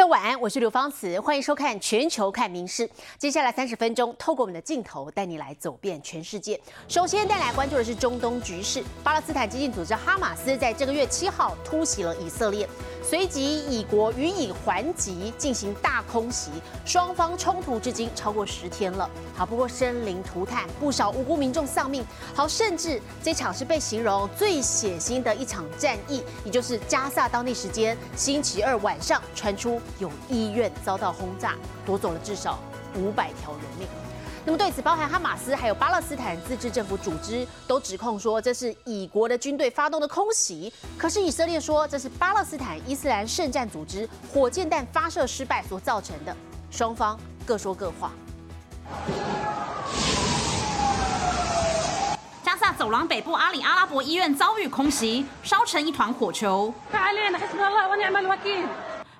各位晚安，我是刘芳慈，欢迎收看《全球看名师》。接下来三十分钟，透过我们的镜头，带你来走遍全世界。首先带来关注的是中东局势，巴勒斯坦激进组织哈马斯在这个月七号突袭了以色列。随即，以国予以还击，进行大空袭，双方冲突至今超过十天了。好，不过生灵涂炭，不少无辜民众丧命。好，甚至这场是被形容最血腥的一场战役，也就是加萨当地时间星期二晚上传出有医院遭到轰炸，夺走了至少五百条人命。那么对此，包含哈马斯还有巴勒斯坦自治政府组织都指控说这是以国的军队发动的空袭。可是以色列说这是巴勒斯坦伊斯兰圣战组织火箭弹发射失败所造成的。双方各说各话。加萨走廊北部阿里阿拉伯医院遭遇空袭，烧成一团火球。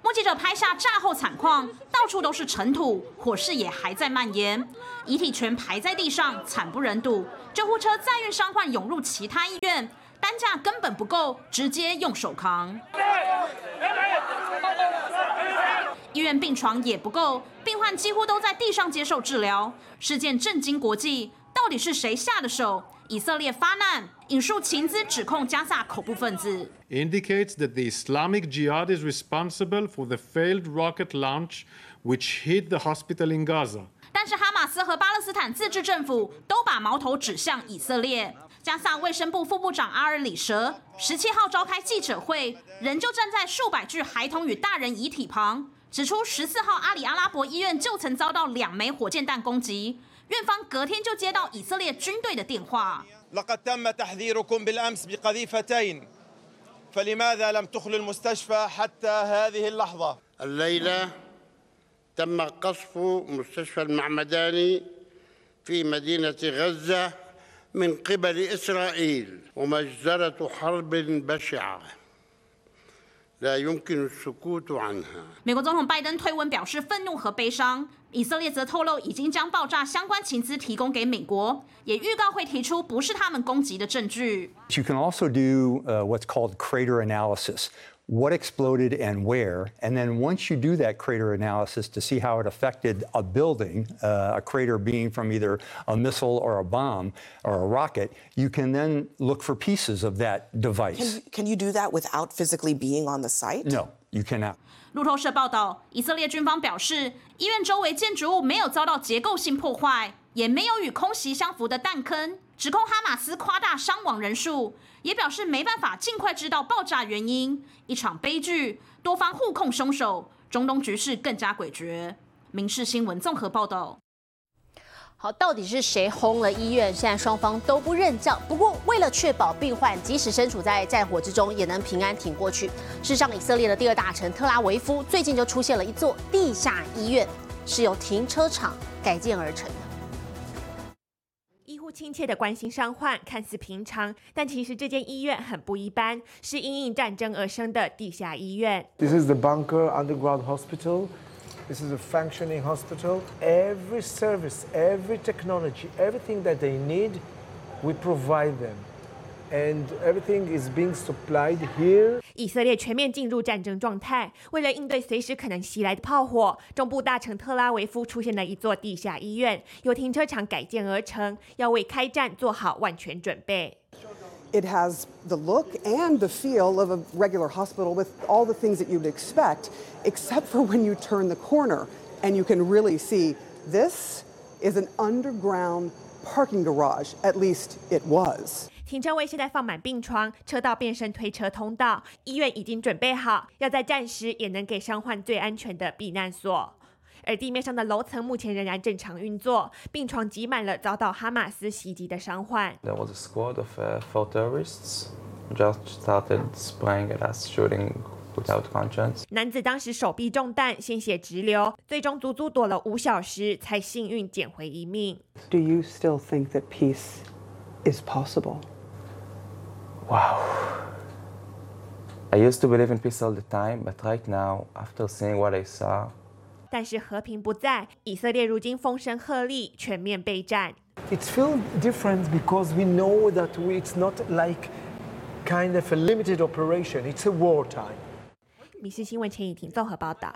目击者拍下炸后惨况，到处都是尘土，火势也还在蔓延，遗体全排在地上，惨不忍睹。救护车载运伤患涌入其他医院，担架根本不够，直接用手扛。医院病床也不够，病患几乎都在地上接受治疗。事件震惊国际，到底是谁下的手？以色列发难，引述情资指控加萨恐怖分子。indicates that the Islamic Jihad is responsible for the failed rocket launch which hit the hospital in Gaza. 但是哈马斯和巴勒斯坦自治政府都把矛头指向以色列。加萨卫生部副部长阿尔里舍十七号召开记者会，仍旧站在数百具孩童与大人遗体旁，指出十四号阿里阿拉伯医院就曾遭到两枚火箭弹攻击。院方隔天就接到以色列军队的电话。لقد تم تحذيركم بالأمس بقذيفتين فلماذا لم تخلوا المستشفى حتى هذه اللحظة؟ الليلة تم قصف مستشفى المعمداني في مدينة غزة من قبل إسرائيل ومجزرة حرب بشعة 美国总统拜登推文表示愤怒和悲伤，以色列则透露已经将爆炸相关情资提供给美国，也预告会提出不是他们攻击的证据。You can also do what's called crater analysis. what exploded and where. And then once you do that crater analysis to see how it affected a building, uh, a crater being from either a missile or a bomb or a rocket, you can then look for pieces of that device. Can you, can you do that without physically being on the site? No, you cannot. 路透社报道，以色列军方表示，医院周围建筑物没有遭到结构性破坏， 也没有与空袭相符的弹坑，指控哈马斯夸大伤亡人数。也表示没办法尽快知道爆炸原因，一场悲剧，多方互控凶手，中东局势更加诡谲。民事新闻综合报道。好，到底是谁轰了医院？现在双方都不认账。不过，为了确保病患即使身处在战火之中，也能平安挺过去，事实上，以色列的第二大城特拉维夫最近就出现了一座地下医院，是由停车场改建而成亲切的关心伤患，看似平常，但其实这间医院很不一般，是因应战争而生的地下医院。This is the bunker underground hospital. This is a functioning hospital. Every service, every technology, everything that they need, we provide them. and everything is being supplied here. 以色列全面进入战争状态，为了应对随时可能袭来的炮火，中部大城特拉维夫出现了一座地下医院，由停车场改建而成，要为开战做好万全准备。It has the look and the feel of a regular hospital with all the things that you'd expect, except for when you turn the corner and you can really see this is an underground parking garage. At least it was. 停车位现在放满病床，车道变身推车通道。医院已经准备好，要在战时也能给伤患最安全的避难所。而地面上的楼层目前仍然正常运作，病床挤满了遭到哈马斯袭击的伤患。There was a squad of four terrorists just started spraying at us, shooting without conscience. 男子当时手臂中弹，鲜血直流，最终足足躲了五小时，才幸运捡回一命。Do you still think that peace is possible? Wow. I used to believe in peace all the time, but right now, after seeing what I saw, 但是和平不在，以色列如今风声鹤唳，全面备战。It's feel different because we know that we, it's not like kind of a limited operation. It's a wartime. 民事新闻陈以婷综合报道。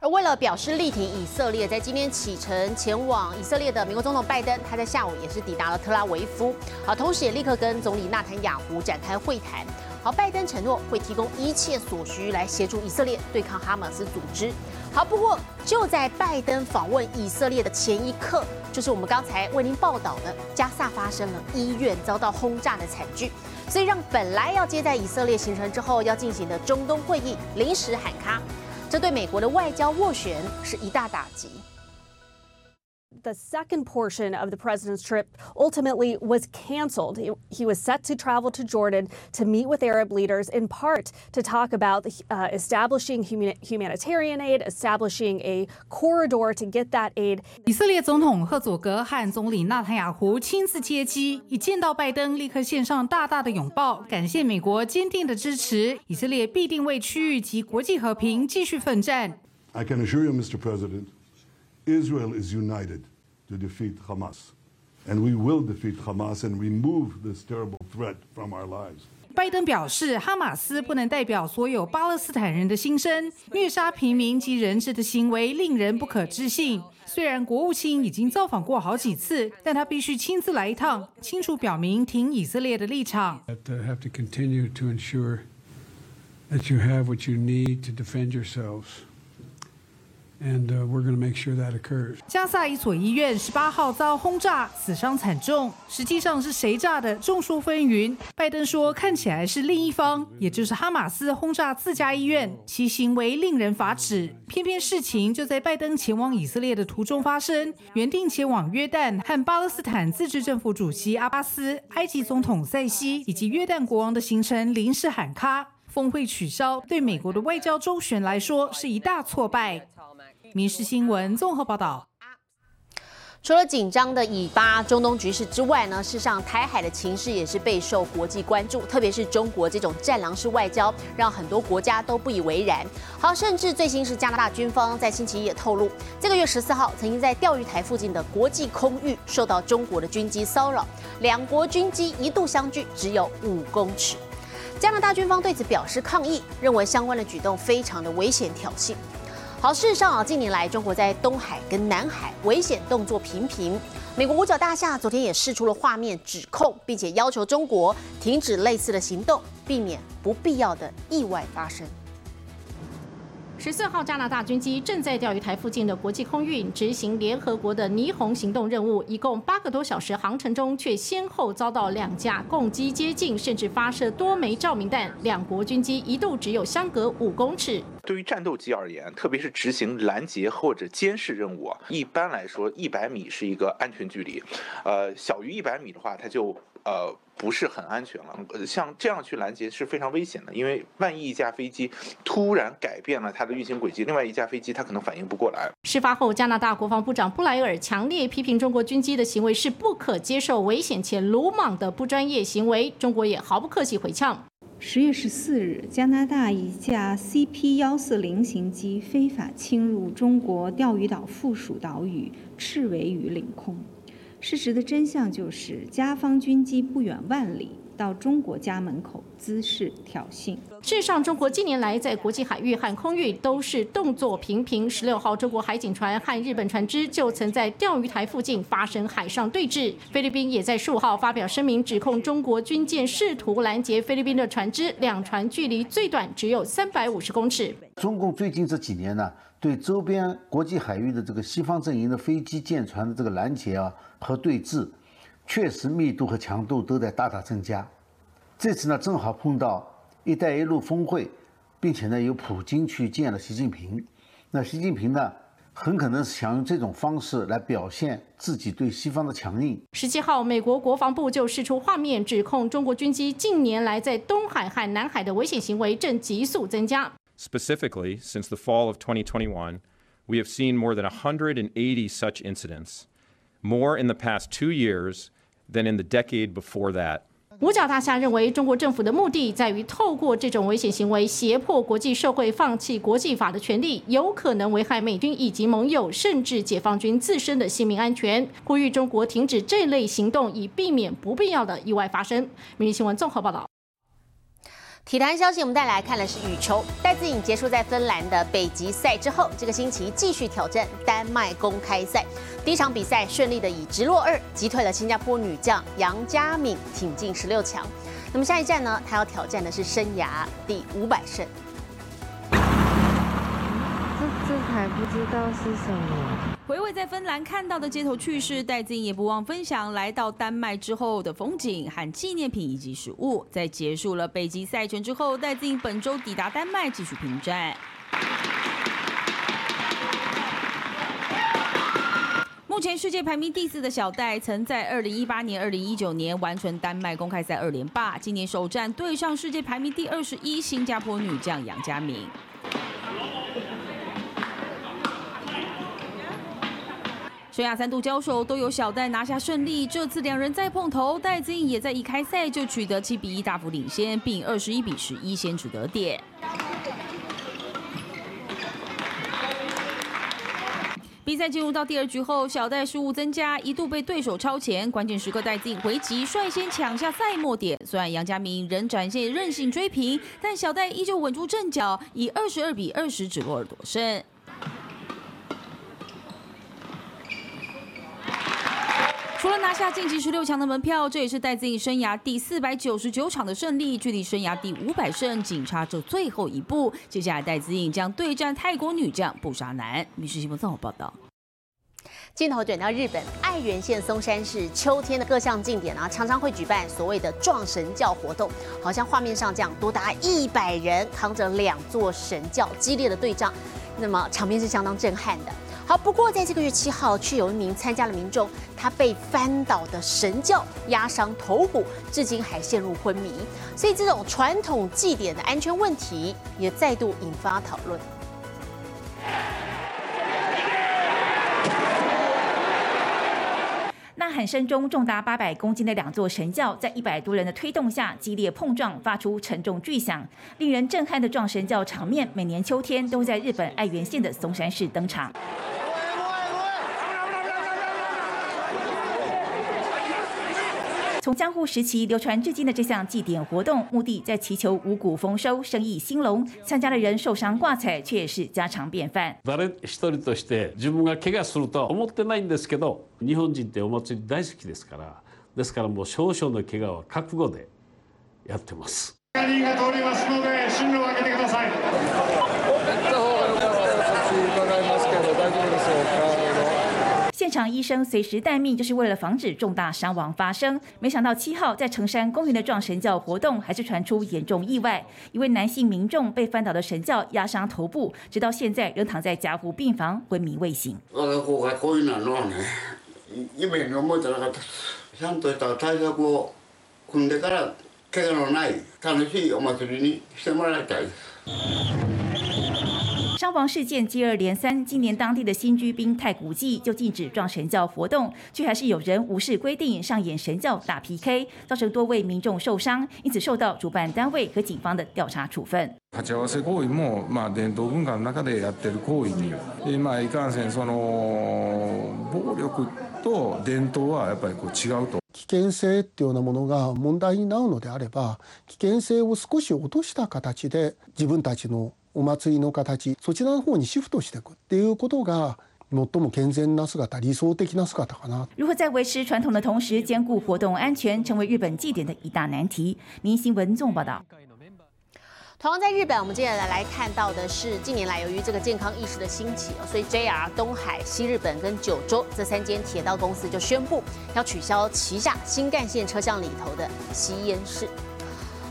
而为了表示力挺以色列，在今天启程前往以色列的美国总统拜登，他在下午也是抵达了特拉维夫，好，同时也立刻跟总理纳坦雅胡展开会谈。好，拜登承诺会提供一切所需来协助以色列对抗哈马斯组织。好，不过就在拜登访问以色列的前一刻，就是我们刚才为您报道的加萨发生了医院遭到轰炸的惨剧，所以让本来要接待以色列行程之后要进行的中东会议临时喊卡。这对美国的外交斡旋是一大打击。The second portion of the president's trip ultimately was canceled. He was set to travel to Jordan to meet with Arab leaders, in part to talk about uh, establishing humanitarian aid, establishing a corridor to get that aid. 以色列总统赫佐格和总理纳坦雅胡亲自接机，一见到拜登，立刻献上大大的拥抱，感谢美国坚定的支持。以色列必定为区域及国际和平继续奋战。I can assure you, Mr. President. Israel is united to defeat Hamas. And we will defeat Hamas and remove this terrible threat from our lives. 拜登表示，哈马斯不能代表所有巴勒斯坦人的心声，虐杀平民及人质的行为令人不可置信。虽然国务卿已经造访过好几次，但他必须亲自来一趟，清楚表明挺以色列的立场。Have to continue to ensure that you have what you need to defend yourselves. And we're going to make sure that occurs. 加萨一所医院十八号遭轰炸，死伤惨重。实际上是谁炸的，众说纷纭。拜登说，看起来是另一方，也就是哈马斯轰炸自家医院，其行为令人发指。偏偏事情就在拜登前往以色列的途中发生，原定前往约旦和巴勒斯坦自治政府主席阿巴斯、埃及总统塞西以及约旦国王的行程临时喊卡，峰会取消，对美国的外交周旋来说是一大挫败。民事新闻综合报道。除了紧张的以巴中东局势之外呢，事实上台海的情势也是备受国际关注，特别是中国这种战狼式外交，让很多国家都不以为然。好，甚至最新是加拿大军方在星期一也透露，这个月十四号曾经在钓鱼台附近的国际空域受到中国的军机骚扰，两国军机一度相距只有五公尺。加拿大军方对此表示抗议，认为相关的举动非常的危险挑衅。好，事实上啊，近年来中国在东海跟南海危险动作频频。美国五角大厦昨天也释出了画面指控，并且要求中国停止类似的行动，避免不必要的意外发生。十四号，加拿大军机正在钓鱼台附近的国际空域执行联合国的霓虹行动任务，一共八个多小时航程中，却先后遭到两架共机接近，甚至发射多枚照明弹。两国军机一度只有相隔五公尺。对于战斗机而言，特别是执行拦截或者监视任务，一般来说一百米是一个安全距离，呃，小于一百米的话，它就呃。不是很安全了，像这样去拦截是非常危险的，因为万一一架飞机突然改变了它的运行轨迹，另外一架飞机它可能反应不过来。事发后，加拿大国防部长布莱尔强烈批评中国军机的行为是不可接受、危险且鲁莽的不专业行为，中国也毫不客气回呛。十月十四日，加拿大一架 CP 幺四零型机非法侵入中国钓鱼岛附属岛屿赤尾屿领空。事实的真相就是，加方军机不远万里到中国家门口滋事挑衅。事实上，中国近年来在国际海域和空域都是动作频频。十六号，中国海警船和日本船只就曾在钓鱼台附近发生海上对峙。菲律宾也在十五号发表声明，指控中国军舰试图拦截菲律宾的船只，两船距离最短只有三百五十公尺。中共最近这几年呢，对周边国际海域的这个西方阵营的飞机、舰船的这个拦截啊。和对峙，确实密度和强度都在大大增加。这次呢，正好碰到“一带一路”峰会，并且呢，由普京去见了习近平。那习近平呢，很可能是想用这种方式来表现自己对西方的强硬。十七号，美国国防部就释出画面，指控中国军机近年来在东海和南海的危险行为正急速增加。Specifically, since the fall of 2021, we have seen more than 180 such incidents. more in the past two years than in the decade before that. 五角大厦认为，中国政府的目的在于透过这种危险行为，胁迫国际社会放弃国际法的权利，有可能危害美军以及盟友，甚至解放军自身的性命安全。呼吁中国停止这类行动，以避免不必要的意外发生。《明日新闻》综合报道。体坛消息，我们带来看的是羽球。戴资颖结束在芬兰的北极赛之后，这个星期继续挑战丹麦公开赛。第一场比赛顺利的以直落二击退了新加坡女将杨嘉敏，挺进十六强。那么下一站呢？她要挑战的是生涯第五百胜。这这还不知道是什么。回味在芬兰看到的街头趣事，戴资颖也不忘分享来到丹麦之后的风景和纪念品以及食物。在结束了北极赛程之后，戴资颖本周抵达丹麦继续平战。目前世界排名第四的小戴，曾在2018年、2019年完成丹麦公开赛二连霸，今年首战对上世界排名第二十一新加坡女将杨佳明。生涯三度交手都有小戴拿下胜利，这次两人再碰头，戴资颖也在一开赛就取得七比一大幅领先，并二十一比十一先取得点。比赛进入到第二局后，小戴失误增加，一度被对手超前。关键时刻，戴资颖回击，率先抢下赛末点。虽然杨家明仍展现韧性追平，但小戴依旧稳住阵脚，以二十二比二十直落而夺胜。除了拿下晋级十六强的门票，这也是戴资颖生涯第四百九十九场的胜利，距离生涯第五百胜仅差这最后一步。接下来，戴资颖将对战泰国女将布莎南。民事新闻综合报道。镜头转到日本爱媛县松山市，秋天的各项庆典啊，常常会举办所谓的撞神教活动，好像画面上这样，多达一百人扛着两座神教，激烈的对仗，那么场面是相当震撼的。好，不过在这个月七号，却有一名参加的民众，他被翻倒的神教压伤头骨，至今还陷入昏迷。所以这种传统祭典的安全问题也再度引发讨论。呐喊声中，重达八百公斤的两座神教在一百多人的推动下激烈碰撞，发出沉重巨响。令人震撼的撞神教场面，每年秋天都在日本爱媛县的松山市登场。从江户时期流传至今的这项祭典活动，目的在祈求五谷丰收、生意兴隆。参加的人受伤挂彩，却也是家常便饭。誰一人として自分が怪我すると思ってないんですけど、日本人ってお祭り大好きですから、ですからもう少々の怪我は覚悟でやってます。が通りますので進路をけてください。 现场医生随时待命，就是为了防止重大伤亡发生。没想到七号在城山公园的撞神教活动，还是传出严重意外，一位男性民众被翻倒的神教压伤头部，直到现在仍躺在加护病房昏迷未醒。我が子がこういうのはね、夢に思ってなかった。ちゃんとした対策を組んでから怪我のない楽しいお祭りにしてもらいたいです。 伤亡事件接二连三，今年当地的新居兵太古祭就禁止撞神教活动，却还是有人无视规定上演神教打 PK，造成多位民众受伤，因此受到主办单位和警方的调查处分。鉢合わせ行為もまあ伝統文化の中でやってる行為で、まあいかんせんその暴力と伝統はやっぱりこう違うと。危険性っていうようなものが問題になるのであれば、危険性を少し落とした形で自分たちの お祭りの形そちらの方にシフトしていくっていうことが最も健全な姿、理想的な姿かな。如何在维持传统的同时兼顾活动安全，成为日本祭典的一大难题。民新闻综报道。同样在日本，我们接下来来看到的是，近年来由于这个健康意识的兴起，所以 JR 东海、西日本跟九州这三间铁道公司就宣布要取消旗下新干线车厢里头的吸烟室。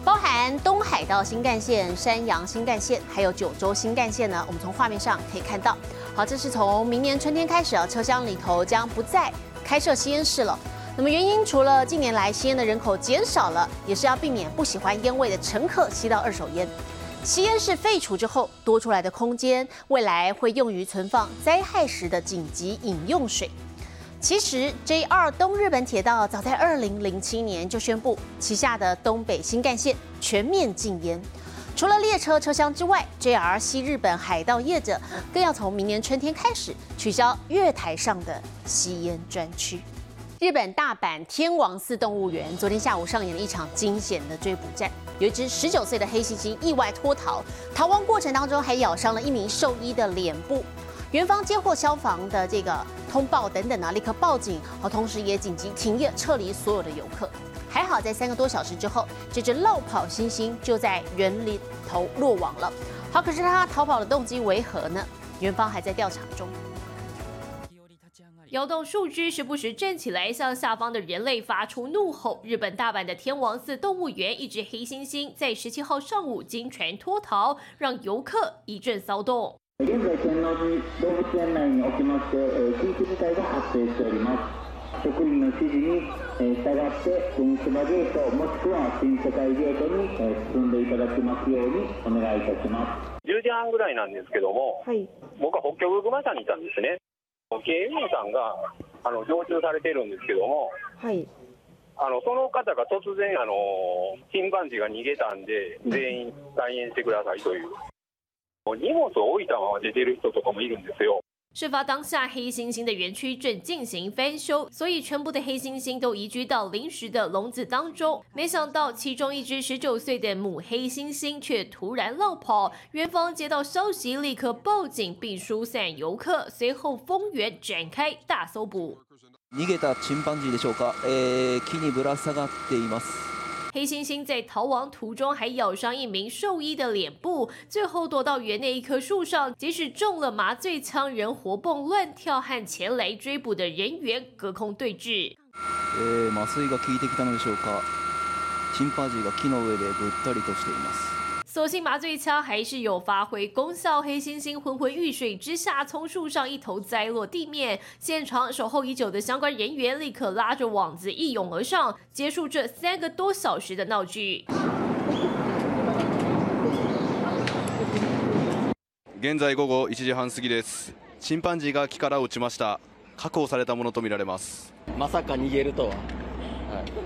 包含东海道新干线、山阳新干线，还有九州新干线呢。我们从画面上可以看到，好，这是从明年春天开始啊，车厢里头将不再开设吸烟室了。那么原因除了近年来吸烟的人口减少了，也是要避免不喜欢烟味的乘客吸到二手烟。吸烟室废除之后，多出来的空间，未来会用于存放灾害时的紧急饮用水。其实，JR 东日本铁道早在二零零七年就宣布旗下的东北新干线全面禁烟。除了列车车厢之外，JR 西日本海道业者更要从明年春天开始取消月台上的吸烟专区。日本大阪天王寺动物园昨天下午上演了一场惊险的追捕战，有一只十九岁的黑猩猩意外脱逃，逃亡过程当中还咬伤了一名兽医的脸部。园方接获消防的这个通报等等啊，立刻报警，好，同时也紧急停业撤离所有的游客。还好在三个多小时之后，这只落跑猩猩就在园林头落网了。好，可是它逃跑的动机为何呢？园方还在调查中。摇动树枝，时不时站起来向下方的人类发出怒吼。日本大阪的天王寺动物园，一只黑猩猩在十七号上午经船脱逃，让游客一阵骚动。現在天王寺動物園内におきまして、緊急事態が発生しております。職員の指示に従って電子バゲートもしくは新世界ゲートに進んでいただきますようにお願いいたします。10時半ぐらいなんですけども、はい、僕は北極熊社にいたんですね。警備員さんがあの常駐されてるんですけども、はい、あのその方が突然あの、チンパンジーが逃げたんで、全員退園してくださいという、荷物を置いたまま出てる人とかもいるんですよ。事发当下，黑猩猩的园区正进行翻修，所以全部的黑猩猩都移居到临时的笼子当中。没想到，其中一只十九岁的母黑猩猩却突然落跑。园方接到消息，立刻报警并疏散游客，随后封园展开大搜捕。逃げたチンパンジーでしょうか。木にぶら下がっています。 黑猩猩在逃亡途中还咬伤一名兽医的脸部，最后躲到园内一棵树上。即使中了麻醉枪，仍活蹦乱跳，和前来追捕的人员隔空对峙。麻酔が効いてきたのでしょうか。チンパンジーが木の上でぐったりとしています。 所幸麻醉枪还是有发挥功效，黑猩猩昏昏欲睡之下，从树上一头栽落地面。现场守候已久的相关人员立刻拉着网子一涌而上，结束这三个多小时的闹剧。現在午後1時半過ぎです。チンパンジーが木から落ちました。確保されたものとみられます。まさか逃げるとは。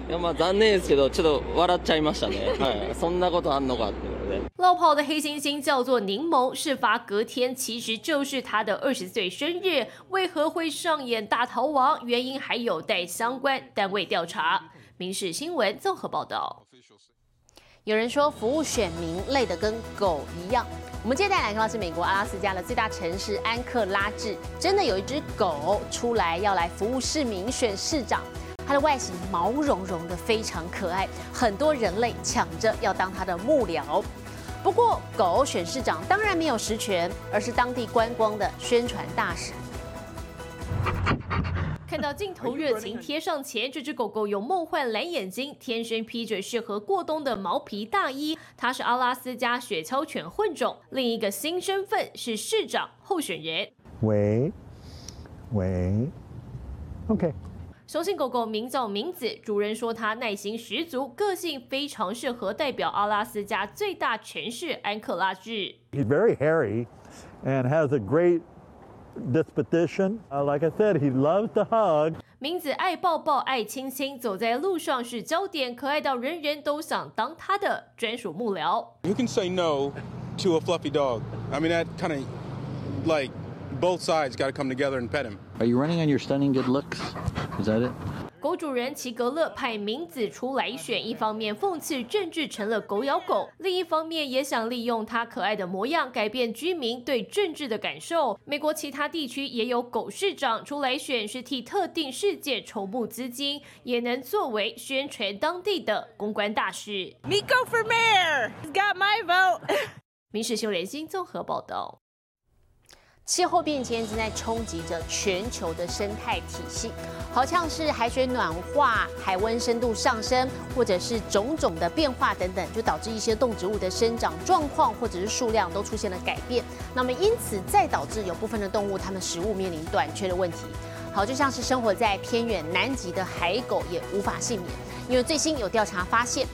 いやまあ残念ですけど、ちょっと笑っちゃいましたね。はい、そんなことあんのかって。 落跑的黑猩猩叫做柠檬，事发隔天其实就是他的二十岁生日。为何会上演大逃亡？原因还有待相关单位调查。民事新闻综合报道。有人说服务选民累得跟狗一样。我们接下来看到是美国阿拉斯加的最大城市安克拉治，真的有一只狗出来要来服务市民选市长。它的外形毛茸茸的，非常可爱，很多人类抢着要当它的幕僚。不过，狗选市长当然没有实权，而是当地观光的宣传大使。看到镜头热情贴上前，这只狗狗有梦幻蓝眼睛，天生披着适合过冬的毛皮大衣。它是阿拉斯加雪橇犬混种，另一个新身份是市长候选人。喂，喂，OK。雄性狗狗名叫明子，主人说它耐心十足，个性非常适合代表阿拉斯加最大城市安克拉治。He's very hairy and has a great disposition. Like I said, he loves to hug. 明子爱抱抱，爱亲亲，走在路上是焦点，可爱到人人都想当他的专属幕僚。Who can say no to a fluffy dog? I mean, that kind of like both sides got to come together and pet him. Are you running on your stunning good looks? Is that it? 狗主人齐格勒派明子出来选，一方面讽刺政治成了狗咬狗，另一方面也想利用他可爱的模样改变居民对政治的感受。美国其他地区也有狗市长出来选，是替特定事件筹募资金，也能作为宣传当地的公关大使。Miko for mayor, got my vote。民事修连心综合报道。气候变迁正在冲击着全球的生态体系，好像是海水暖化、海温深度上升，或者是种种的变化等等，就导致一些动植物的生长状况或者是数量都出现了改变。那么因此再导致有部分的动物它们食物面临短缺的问题。好，就像是生活在偏远南极的海狗也无法幸免，因为最新有调查发现。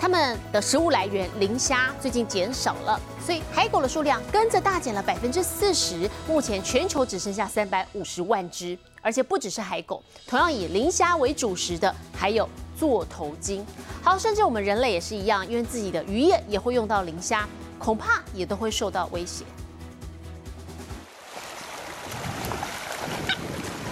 它们的食物来源磷虾最近减少了，所以海狗的数量跟着大减了百分之四十。目前全球只剩下三百五十万只，而且不只是海狗，同样以磷虾为主食的还有座头鲸。好，甚至我们人类也是一样，因为自己的渔业也会用到磷虾，恐怕也都会受到威胁。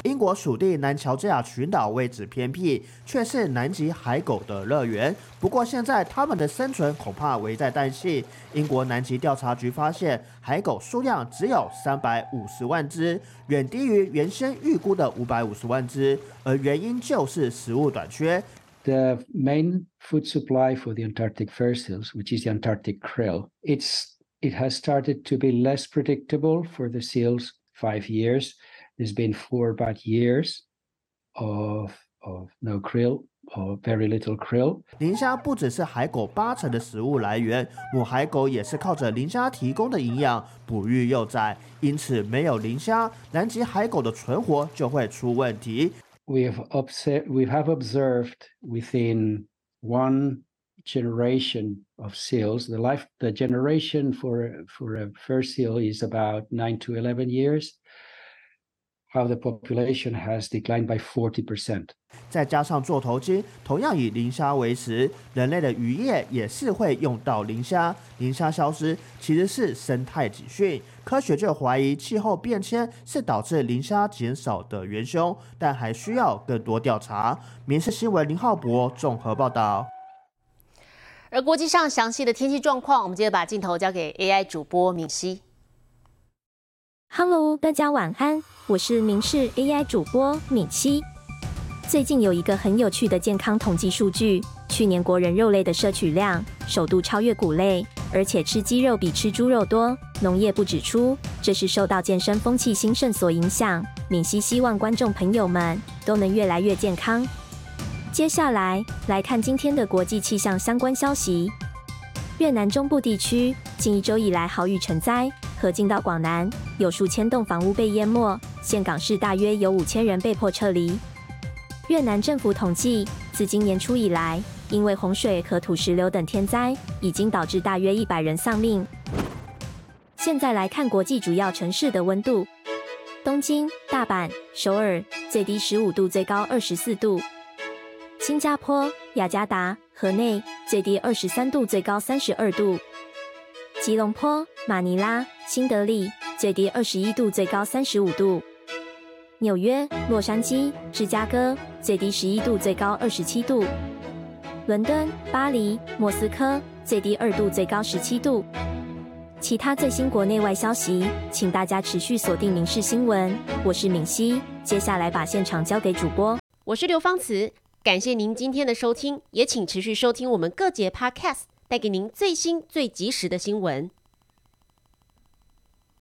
英国属地南乔治亚群岛位置偏僻，却是南极海狗的乐园。不过现在它们的生存恐怕危在旦夕。英国南极调查局发现，海狗数量只有三百五十万只，远低于原先预估的五百五十万只，而原因就是食物短缺。The main food supply for the Antarctic fur seals, which is the Antarctic krill, it's it has started to be less predictable for the seals. Five years, there's been four bad years of of no krill or very little krill. 磷虾不只是海狗八成的食物来源，母海狗也是靠着磷虾提供的营养哺育幼崽，因此没有磷虾，南极海狗的存活就会出问题。We have observed we have observed within one generation of seals. The life the generation for for a fur seal is about nine to eleven years. How the population has declined by forty percent. 再加上座头巾，同样以磷虾为食，人类的渔业也是会用到磷虾。磷虾消失其实是生态警讯，科学就怀疑气候变迁是导致磷虾减少的元凶，但还需要更多调查。民事新闻林浩博综合报道。而国际上详细的天气状况，我们接着把镜头交给 AI 主播敏熙。Hello，大家晚安，我是明视 AI 主播敏熙。最近有一个很有趣的健康统计数据，去年国人肉类的摄取量首度超越谷类，而且吃鸡肉比吃猪肉多。农业部指出，这是受到健身风气兴盛所影响。敏熙希望观众朋友们都能越来越健康。接下来来看今天的国际气象相关消息。越南中部地区近一周以来豪雨成灾，河进到广南，有数千栋房屋被淹没，岘港市大约有五千人被迫撤离。越南政府统计，自今年初以来，因为洪水和土石流等天灾，已经导致大约一百人丧命。现在来看国际主要城市的温度：东京、大阪、首尔，最低十五度，最高二十四度。新加坡、雅加达、河内最低二十三度，最高三十二度；吉隆坡、马尼拉、新德里最低二十一度，最高三十五度；纽约、洛杉矶、芝加哥最低十一度，最高二十七度；伦敦、巴黎、莫斯科最低二度，最高十七度。其他最新国内外消息，请大家持续锁定《民事新闻》，我是敏熙。接下来把现场交给主播，我是刘芳慈。感谢您今天的收听，也请持续收听我们各节 Podcast，带给您最新最及时的新闻。